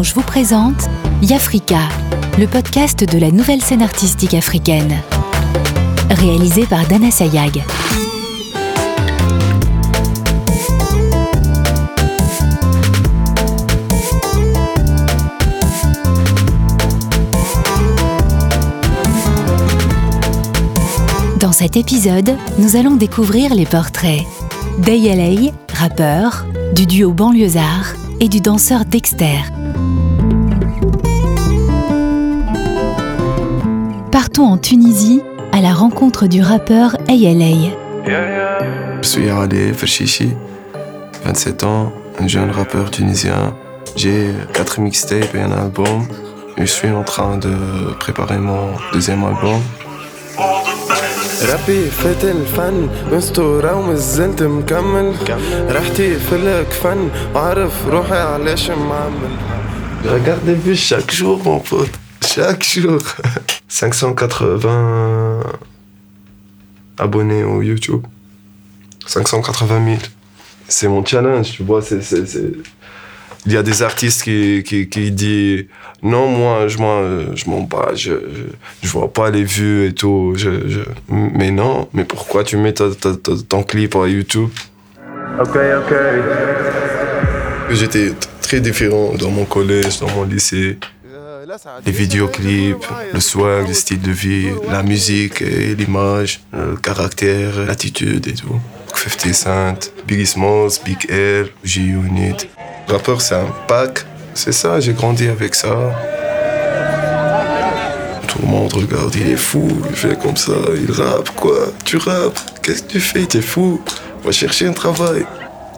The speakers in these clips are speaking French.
Orange vous présente Yafrika, le podcast de la nouvelle scène artistique africaine. Réalisé par Dana Sayag. Dans cet épisode, nous allons découvrir les portraits d'Ayalei, rappeur, du duo Banlieusard et du danseur Dexter. Partons en Tunisie à la rencontre du rappeur Ayalei. Je suis Yarale Ferchichi, 27 ans, un jeune rappeur tunisien. J'ai 4 mixtapes et un album. Je suis en train de préparer mon deuxième album. ربي فات الفن مستورة ومازلت مكمل ريحتي في الكفن وعارف روحي علاش معمل Regarde des vues chaque jour, mon pote. Chaque jour. 580 abonnés au YouTube. 580 000. C'est mon challenge, tu vois. c'est Il y a des artistes qui, qui, qui disent non, moi, je m'en, je m'en bats, je, je, je vois pas les vues et tout. Je, je... Mais non, mais pourquoi tu mets ta, ta, ta, ton clip à YouTube? Ok, ok. J'étais très différent dans mon collège, dans mon lycée. Les vidéoclips, le swag, le style de vie, la musique et l'image, le caractère, l'attitude et tout. 50 Cent, Biggie Smalls, Big L, G-Unit. Rappeur, c'est un pack. C'est ça, j'ai grandi avec ça. Tout le monde regarde, il est fou, il fait comme ça, il rappe, quoi. Tu rappes, qu'est-ce que tu fais, t'es fou. Va chercher un travail.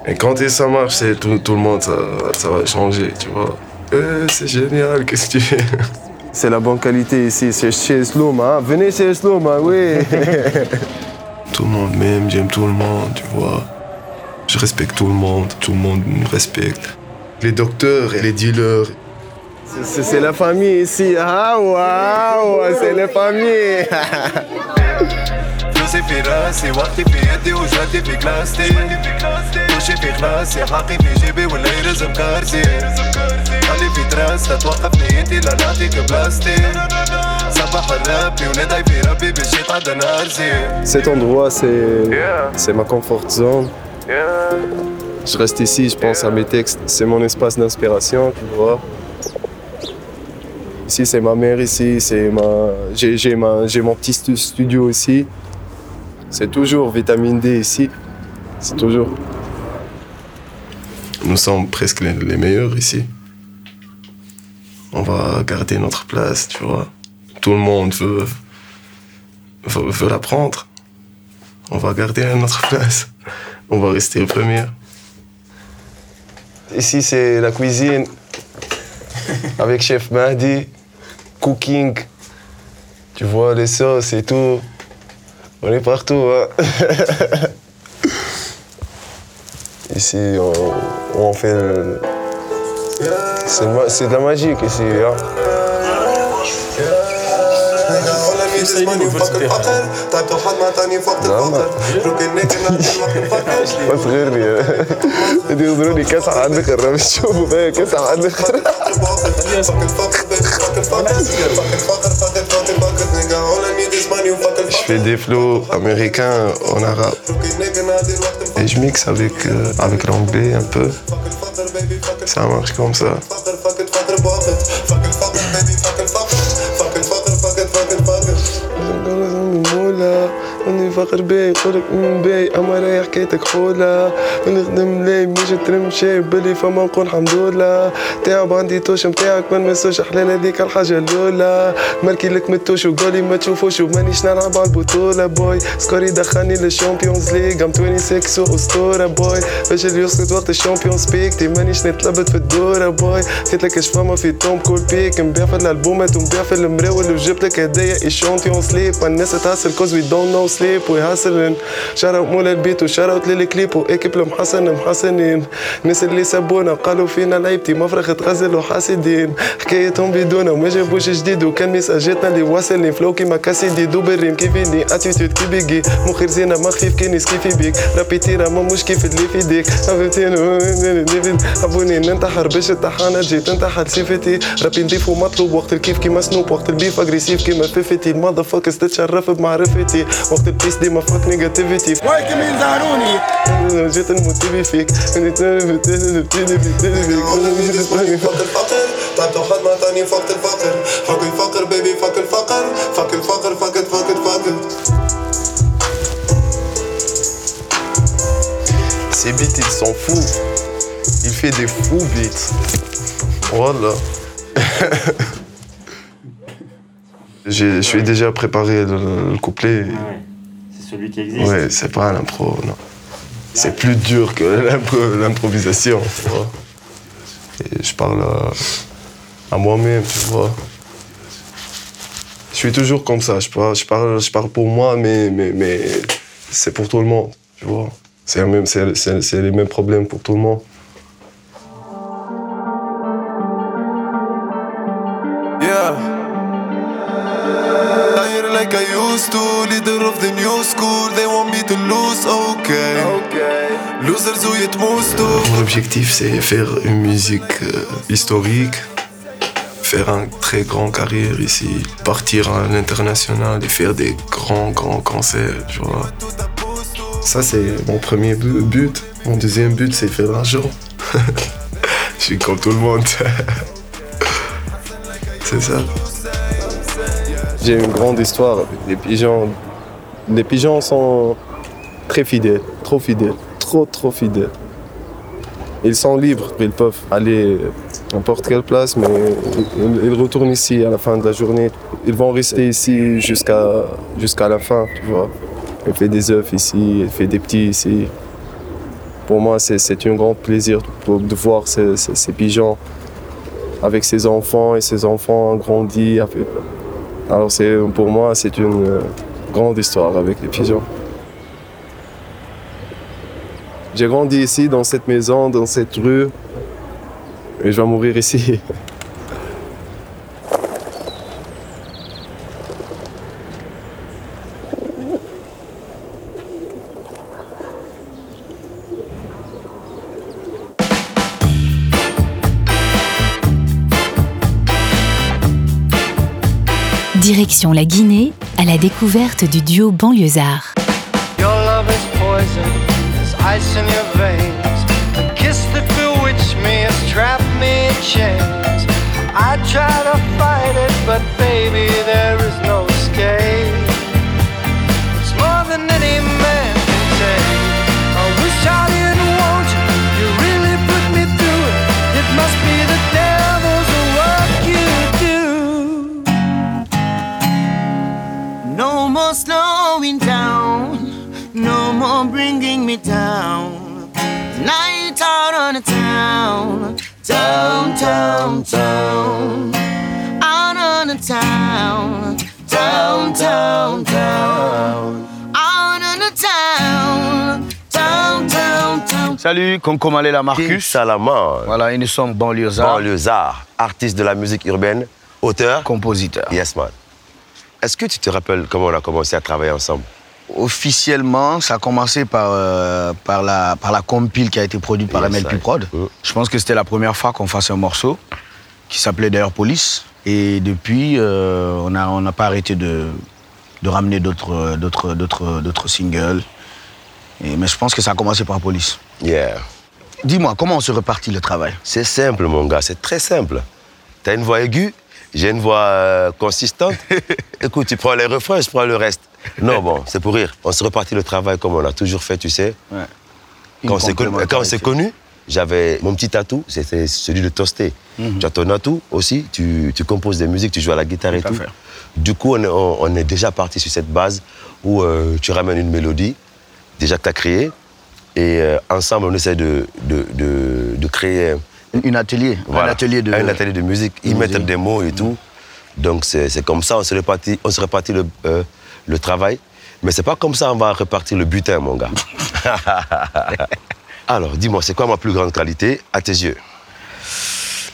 Et quand ça marche, tout, tout le monde, ça, ça va changer, tu vois. Euh, c'est génial, qu'est-ce que tu fais? C'est la bonne qualité ici, c'est chez Sloom, hein. Venez chez Sloom, hein, oui. Tout le monde m'aime, j'aime tout le monde, tu vois. Je respecte tout le monde, tout le monde me respecte. Les docteurs et les dealers. C'est- la famille ici, ah waouh, c'est la famille. فلوسي في راسي وقتي في يدي وجدي في كلاستي وشي في خلاصي حقي في جيبي ولا يرزم كارتي خلي في تراس لا توقف نيتي لا نعطيك بلاستي صباح الربي وندعي في ربي باش يتعدى نهار زين Cet endroit, c'est c'est ma comfort zone. Je reste ici, je pense à mes textes. C'est mon espace d'inspiration, tu vois. Ici, c'est ma mère ici, c'est ma... J'ai, j'ai ma... j'ai mon petit stu- studio ici. C'est toujours vitamine D ici. C'est toujours. Nous sommes presque les, meilleurs ici. On va garder notre place, tu vois. Tout le monde veut, veut, la prendre. On va garder notre place. On va rester au premier. Ici, c'est la cuisine. Avec chef Mahdi. Cooking. Tu vois, les sauces et tout. On est partout. Hein. ici, on, on fait le. C'est de la magie ici. Hein. ما تغيرني يضروني des flows américains en arabe et je mixe avec, euh, avec l'anglais un peu. Ça marche comme ça. ونخدم لي مش ترمشي بلي فما نقول الحمد لله. تعب عندي توش متاعك ما نمسوش حلال هذيك الحاجة الأولى. مالكي لك متوش وقولي ما تشوفوش ومانيش نلعب على البطولة بوي سكوري دخلني للشامبيونز ليج ام 26 واسطورة بوي باش اللي يسقط وقت الشامبيونز بيك. تي مانيش نتلبت في الدورة بوي قلت لك اش فما في توم كول بيك. نبيع في الالبومات ونبيع في المراول وجبت لك هدايا. ايشانتيون سليب الناس تهسل كوز وي دونت نو سليب ويحسن شراوت مولا البيت وشراوت للكليب واكيب المحسن محسنين. الناس اللي سبونا قالوا فينا لعيبتي مفرخ تغزل وحاسدين. حكايتهم بدونا وما جابوش جديد. وكان ميساجاتنا اللي واصلني فلو كيما كاسيدي. دوب الريم كيفيني اتيتود كي بيجي. مخي رزينة ما خفيف كاني سكيفي بيك. رابي تيرا ما مش كيف اللي في ديك. حبوني ننتحر باش الطحانة جيت انتحر سيفتي رابي نضيف ومطلوب. وقت الكيف كيما سنوب. وقت البيف اجريسيف كيما فيفتي الماذا فاكس تتشرف بمعرفتي. وقت البيس ديما فاك نيجاتيفيتي وايك من زهروني جيت الموتيفي فيك فك الفقر تعبت وحد ما تاني فك الفقر حكي الفقر بيبي فك الفقر فك الفقر فكت فكت فكت Ces beats, ils sont fous. Il fait des fous beats. Voilà. J'ai- Je suis déjà préparé le, le couplet. C'est celui qui existe. Ouais, c'est pas l'impro, non. C'est plus dur que l'impro- l'improvisation, tu vois. Et je parle à, à moi-même, tu vois. Je suis toujours comme ça. Je parle, je parle, je parle pour moi, mais, mais, mais c'est pour tout le monde, tu vois. C'est les mêmes problèmes pour tout le monde. Objectif, c'est faire une musique euh, historique, faire un très grand carrière ici, partir à l'international et faire des grands, grands concerts, tu vois. Ça, c'est mon premier bu- but. Mon deuxième but, c'est faire l'argent. Je suis comme tout le monde. c'est ça. J'ai une grande histoire les pigeons. Les pigeons sont très fidèles, trop fidèles, trop, trop fidèles. Ils sont libres, ils peuvent aller n'importe quelle place, mais ils, retournent ici à la fin de la journée. Ils vont rester ici jusqu'à la fin, tu vois. Il fait des œufs ici, il fait des petits ici. Pour moi, c'est un grand plaisir de, voir ces, ces- ces pigeons avec ses enfants et ses enfants ont grandi. avec- Alors pour moi, c'est une euh, grande histoire avec les pigeons. J'ai grandi ici, dans cette maison, dans cette rue, et je vais mourir ici. Direction la Guinée à la découverte du duo banlieusard. Your love is poison, ice in your veins. The kiss that bewitched me has trapped me in chains. Out on the town, town, town, town. Out on the town, town, town, town. Out on the town, town, town, town. Salut, Konkomale la Marcus. Salama, Voilà, et nous sommes banlieusards, banlieusard, artiste de la musique urbaine, auteur. compositeurs. Yes, man. Est-ce que tu te rappelles comment on a commencé à travailler ensemble? Officiellement, ça a commencé par, euh, par, la, par la compile qui a été produite par Yes, MLP Prod. Mm. Je pense que c'était la première fois qu'on fasse un morceau qui s'appelait d'ailleurs Police. Et depuis, euh, on n'a on n'a pas arrêté de, de ramener d'autres d'autres- d'autres- d'autres singles. Et- mais je pense que ça a commencé par Police. Yeah. Dis-moi, comment on se repartit le travail? C'est simple, mon gars, c'est très simple. T'as une voix aiguë, j'ai une voix euh, consistante. Écoute, tu prends les refrains, je prends le reste. Non, bon, c'est pour rire. On se repartit le travail comme on a toujours fait, tu sais. Quand on s'est connu- j'avais mon petit atout, c'était celui de Tosté. Mhm. Tu as ton atout aussi, tu, tu composes des musiques, tu joues à la guitare et Tout fait. Du coup, on est, on- on est déjà parti sur cette base où euh, tu ramènes une mélodie, déjà que tu as créée, et euh, ensemble, on essaie de, de, de- de créer Une atelier, voilà, un atelier de... un atelier de musique. Ils musique. mettent des mots et tout. Donc, c'est comme ça, on se répartit, on se répartit le, euh, le travail. Mais c'est pas comme ça on va répartir le butin, mon gars. Alors, dis-moi, c'est quoi ma plus grande qualité à tes yeux?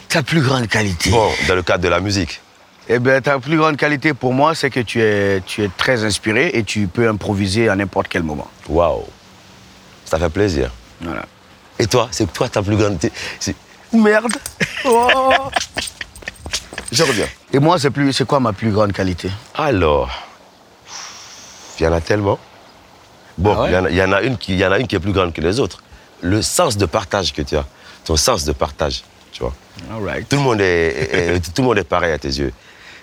Ta plus grande qualité? Bon, dans le cadre de la musique. Eh bien, ta plus grande qualité pour moi, c'est que tu es, tu es très inspiré et tu peux improviser à n'importe quel moment. Waouh. Ça fait plaisir. Voilà. Et toi, c'est toi ta plus grande. Merde Oh. Je reviens. Et moi, c'est plus, c'est quoi ma plus grande qualité? Alors, il y en a tellement. Bon, Ah ouais il y en a- il y, en a une qui, il y en a une qui est plus grande que les autres. Le sens de partage que tu as. Ton sens de partage, tu vois. All right. Tout le monde est, est- est- tout le monde est pareil à tes yeux.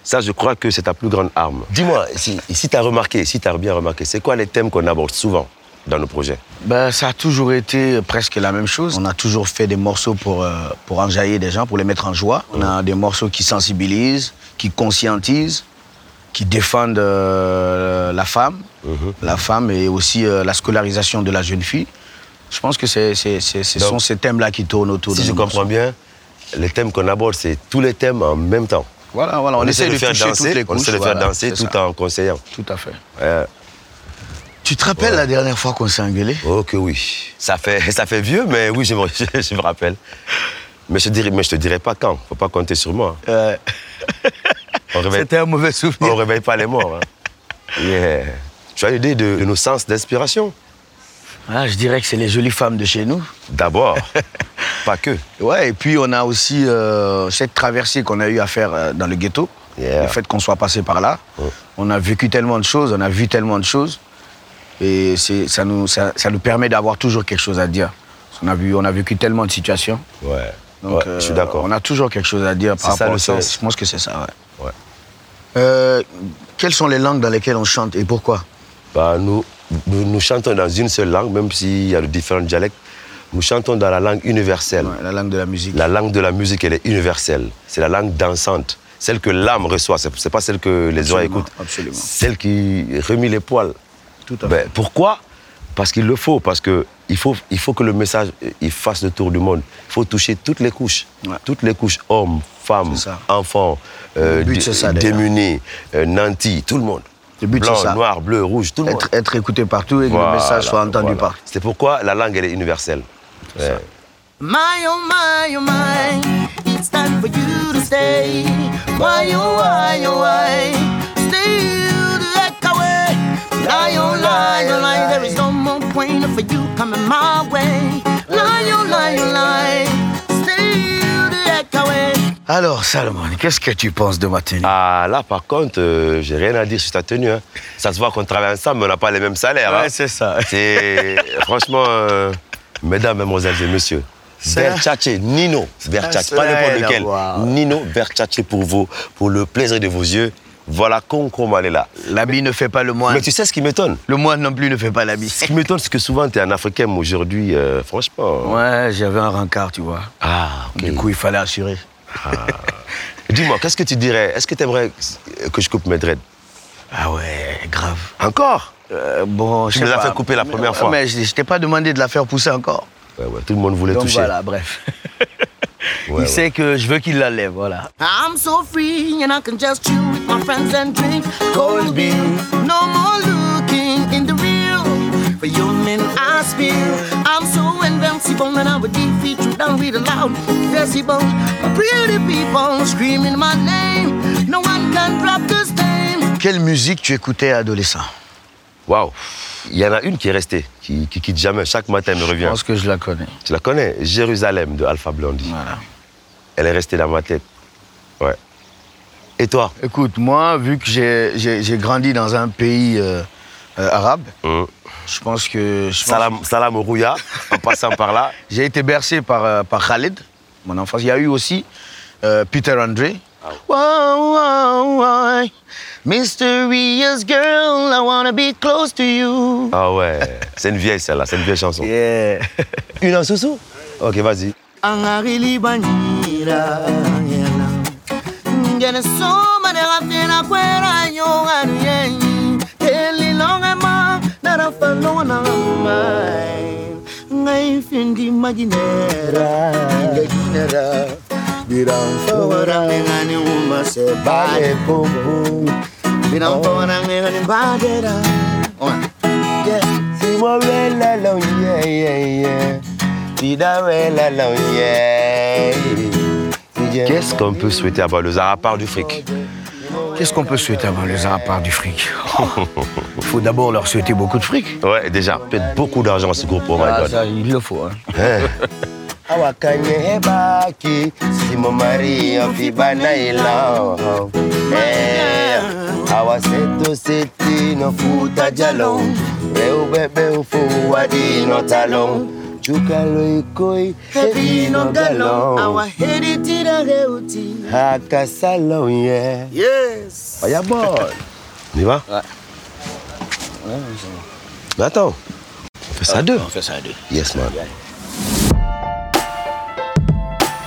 Ça, je crois que c'est ta plus grande arme. Dis-moi, si, si tu as remarqué, si tu as bien remarqué, c'est quoi les thèmes qu'on aborde souvent? Dans nos projets Ben, ça a toujours été presque la même chose. On a toujours fait des morceaux pour, euh, pour enjailler des gens, pour les mettre en joie. On a des morceaux qui sensibilisent, qui conscientisent, qui défendent euh, la femme, la femme et aussi euh, la scolarisation de la jeune fille. Je pense que c'est, c'est- c'est- ce Donc, sont ces thèmes-là qui tournent autour Si de je nos comprends morceaux. bien, les thèmes qu'on aborde, c'est tous les thèmes en même temps. Voilà, voilà, on, essaie de, faire toucher danser, on essaie de voilà, faire danser tout ça. en conseillant. Tout à fait. Tu te rappelles la dernière fois qu'on s'est engueulé? Oh que oui. Ça fait, ça fait vieux, mais oui, je me, je, je me rappelle. Mais je, dirais, mais je te dirai pas quand. Faut pas compter sur moi. Euh, C'était un mauvais souvenir. on réveille pas les morts. hein. Yeah. Tu as une idée de, de nos sens d'inspiration? Ah, je dirais que c'est les jolies femmes de chez nous. D'abord, pas que. Ouais, et puis on a aussi euh, cette traversée qu'on a eu à faire euh, dans le ghetto. Yeah. Le fait qu'on soit passé par là. Ouais. On a vécu tellement de choses, on a vu tellement de choses. Et ça nous, ça, ça nous permet d'avoir toujours quelque chose à dire. On a, vu, on a vécu tellement de situations. Ouais. Donc, Ouais, je suis euh, d'accord. On a toujours quelque chose à dire par ça, rapport le à ça. sens. Je pense que c'est ça, ouais. Ouais. Euh, quelles sont les langues dans lesquelles on chante et pourquoi? Bah, nous, nous, nous chantons dans une seule langue, même s'il y a de différents dialectes. Nous chantons dans la langue universelle. Ouais, La langue de la musique. La langue de la musique, elle est universelle. C'est la langue dansante. Celle que l'âme reçoit. C'est pas celle que les oreilles Absolument, écoutent. absolument. Celle qui remue les poils. Tout à Ben, pourquoi? Parce qu'il le faut. Parce que il faut, il faut que le message il fasse le tour du monde. Il faut toucher toutes les couches. Ouais. Toutes les couches, hommes, femmes, enfants, euh, ça, démunis, euh, nantis, tout le monde. Le but, Blanc, c'est ça. noir, bleu, rouge, tout le monde. Être, écouté partout et que Voilà, le message soit entendu voilà. partout. C'est pourquoi la langue, elle est universelle. Ouais. My oh my oh my, it's time for you to stay. Why oh why oh why, stay. Lie oh lie oh lie, there is no more point for you coming my way. Lie oh lie oh lie, stay the heck away. Alors, Salomon, qu'est-ce que tu penses de ma tenue? Ah, là, par contre, euh, j'ai rien à dire sur ta tenue. hein. Ça se voit qu'on travaille ensemble, mais on n'a pas les mêmes salaires. hein. Ouais, c'est ça. C'est franchement, euh, mesdames, mesdemoiselles et messieurs, Versace, Nino Versace, pas n'importe lequel. Nino Versace pour vous, pour le plaisir de vos yeux. Voilà Concombre, elle est là. L'habit ne fait pas le moine. Mais tu sais ce qui m'étonne? Le moine non plus ne fait pas l'habit. Ce qui m'étonne, c'est que souvent, tu es un Africain, mais aujourd'hui, euh, franchement. Ouais, j'avais un rencard, tu vois. Ah, ok. Du coup, il fallait assurer. Dis-moi, qu'est-ce que tu dirais? Est-ce que tu aimerais que je coupe mes dreads? Ah ouais, grave. Encore? Euh, bon, Tu je me sais l'as pas. fait couper la première Ouais, fois. Mais je, je t'ai pas demandé de la faire pousser encore. Ouais, ouais, tout le monde voulait Donc toucher. voilà, bref. Ouais, il ouais. sait que je veux qu'il la lève, voilà. I'm so free and I can just chill with my friends and drink cold beer. No more looking in the real for you men I spill. I'm so invincible and I would defeat you down with a loud decibel. Pretty people screaming my name. No one can drop this name. Quelle musique tu écoutais adolescent? Waouh Il y en a une qui est restée, qui, qui quitte jamais. Chaque matin, elle me Je revient. pense que je la connais. Tu la connais? Jérusalem de Alpha Blondie. Voilà. Elle est restée dans ma tête. Ouais. Et toi? Écoute, moi, vu que j'ai- grandi dans un pays euh, euh, arabe, Hum. je pense que. je pense- Salam, salam Rouya, en passant par là. J'ai été bercé par, euh, par Khalid, mon enfance. Il y a eu aussi euh, Peter Andre. Wow, wow, wow. Mysterious girl, I wanna be close to you. Ah ouais, c'est une vieille celle-là, c'est une vieille chanson. Yeah. Une en sous Ok, vas-y. yela ngene soma ne gafena kwera nyonga yenyi eli longa ma nara falona mai ngai findi maginera nginera biran fora ngani uma se bale popo biran fora ngani badera yeah. Si lo yeah yeah yeah. Lo yeah. Qu'est-ce qu'on peut souhaiter à Balozar à part du fric Qu'est-ce qu'on peut souhaiter les uns à part du fric Il faut d'abord leur souhaiter beaucoup de fric. Ouais, déjà, peut-être beaucoup d'argent ce groupe, oh my Ah, god. ça, il le faut. Hein. Awaseto seti no futa Hedino hedino galon, our headed reuti. hakasalon yeah Yes. Vaya bol On y va? Mais attends, on fait ça à deux. On fait ça à deux. Yes man.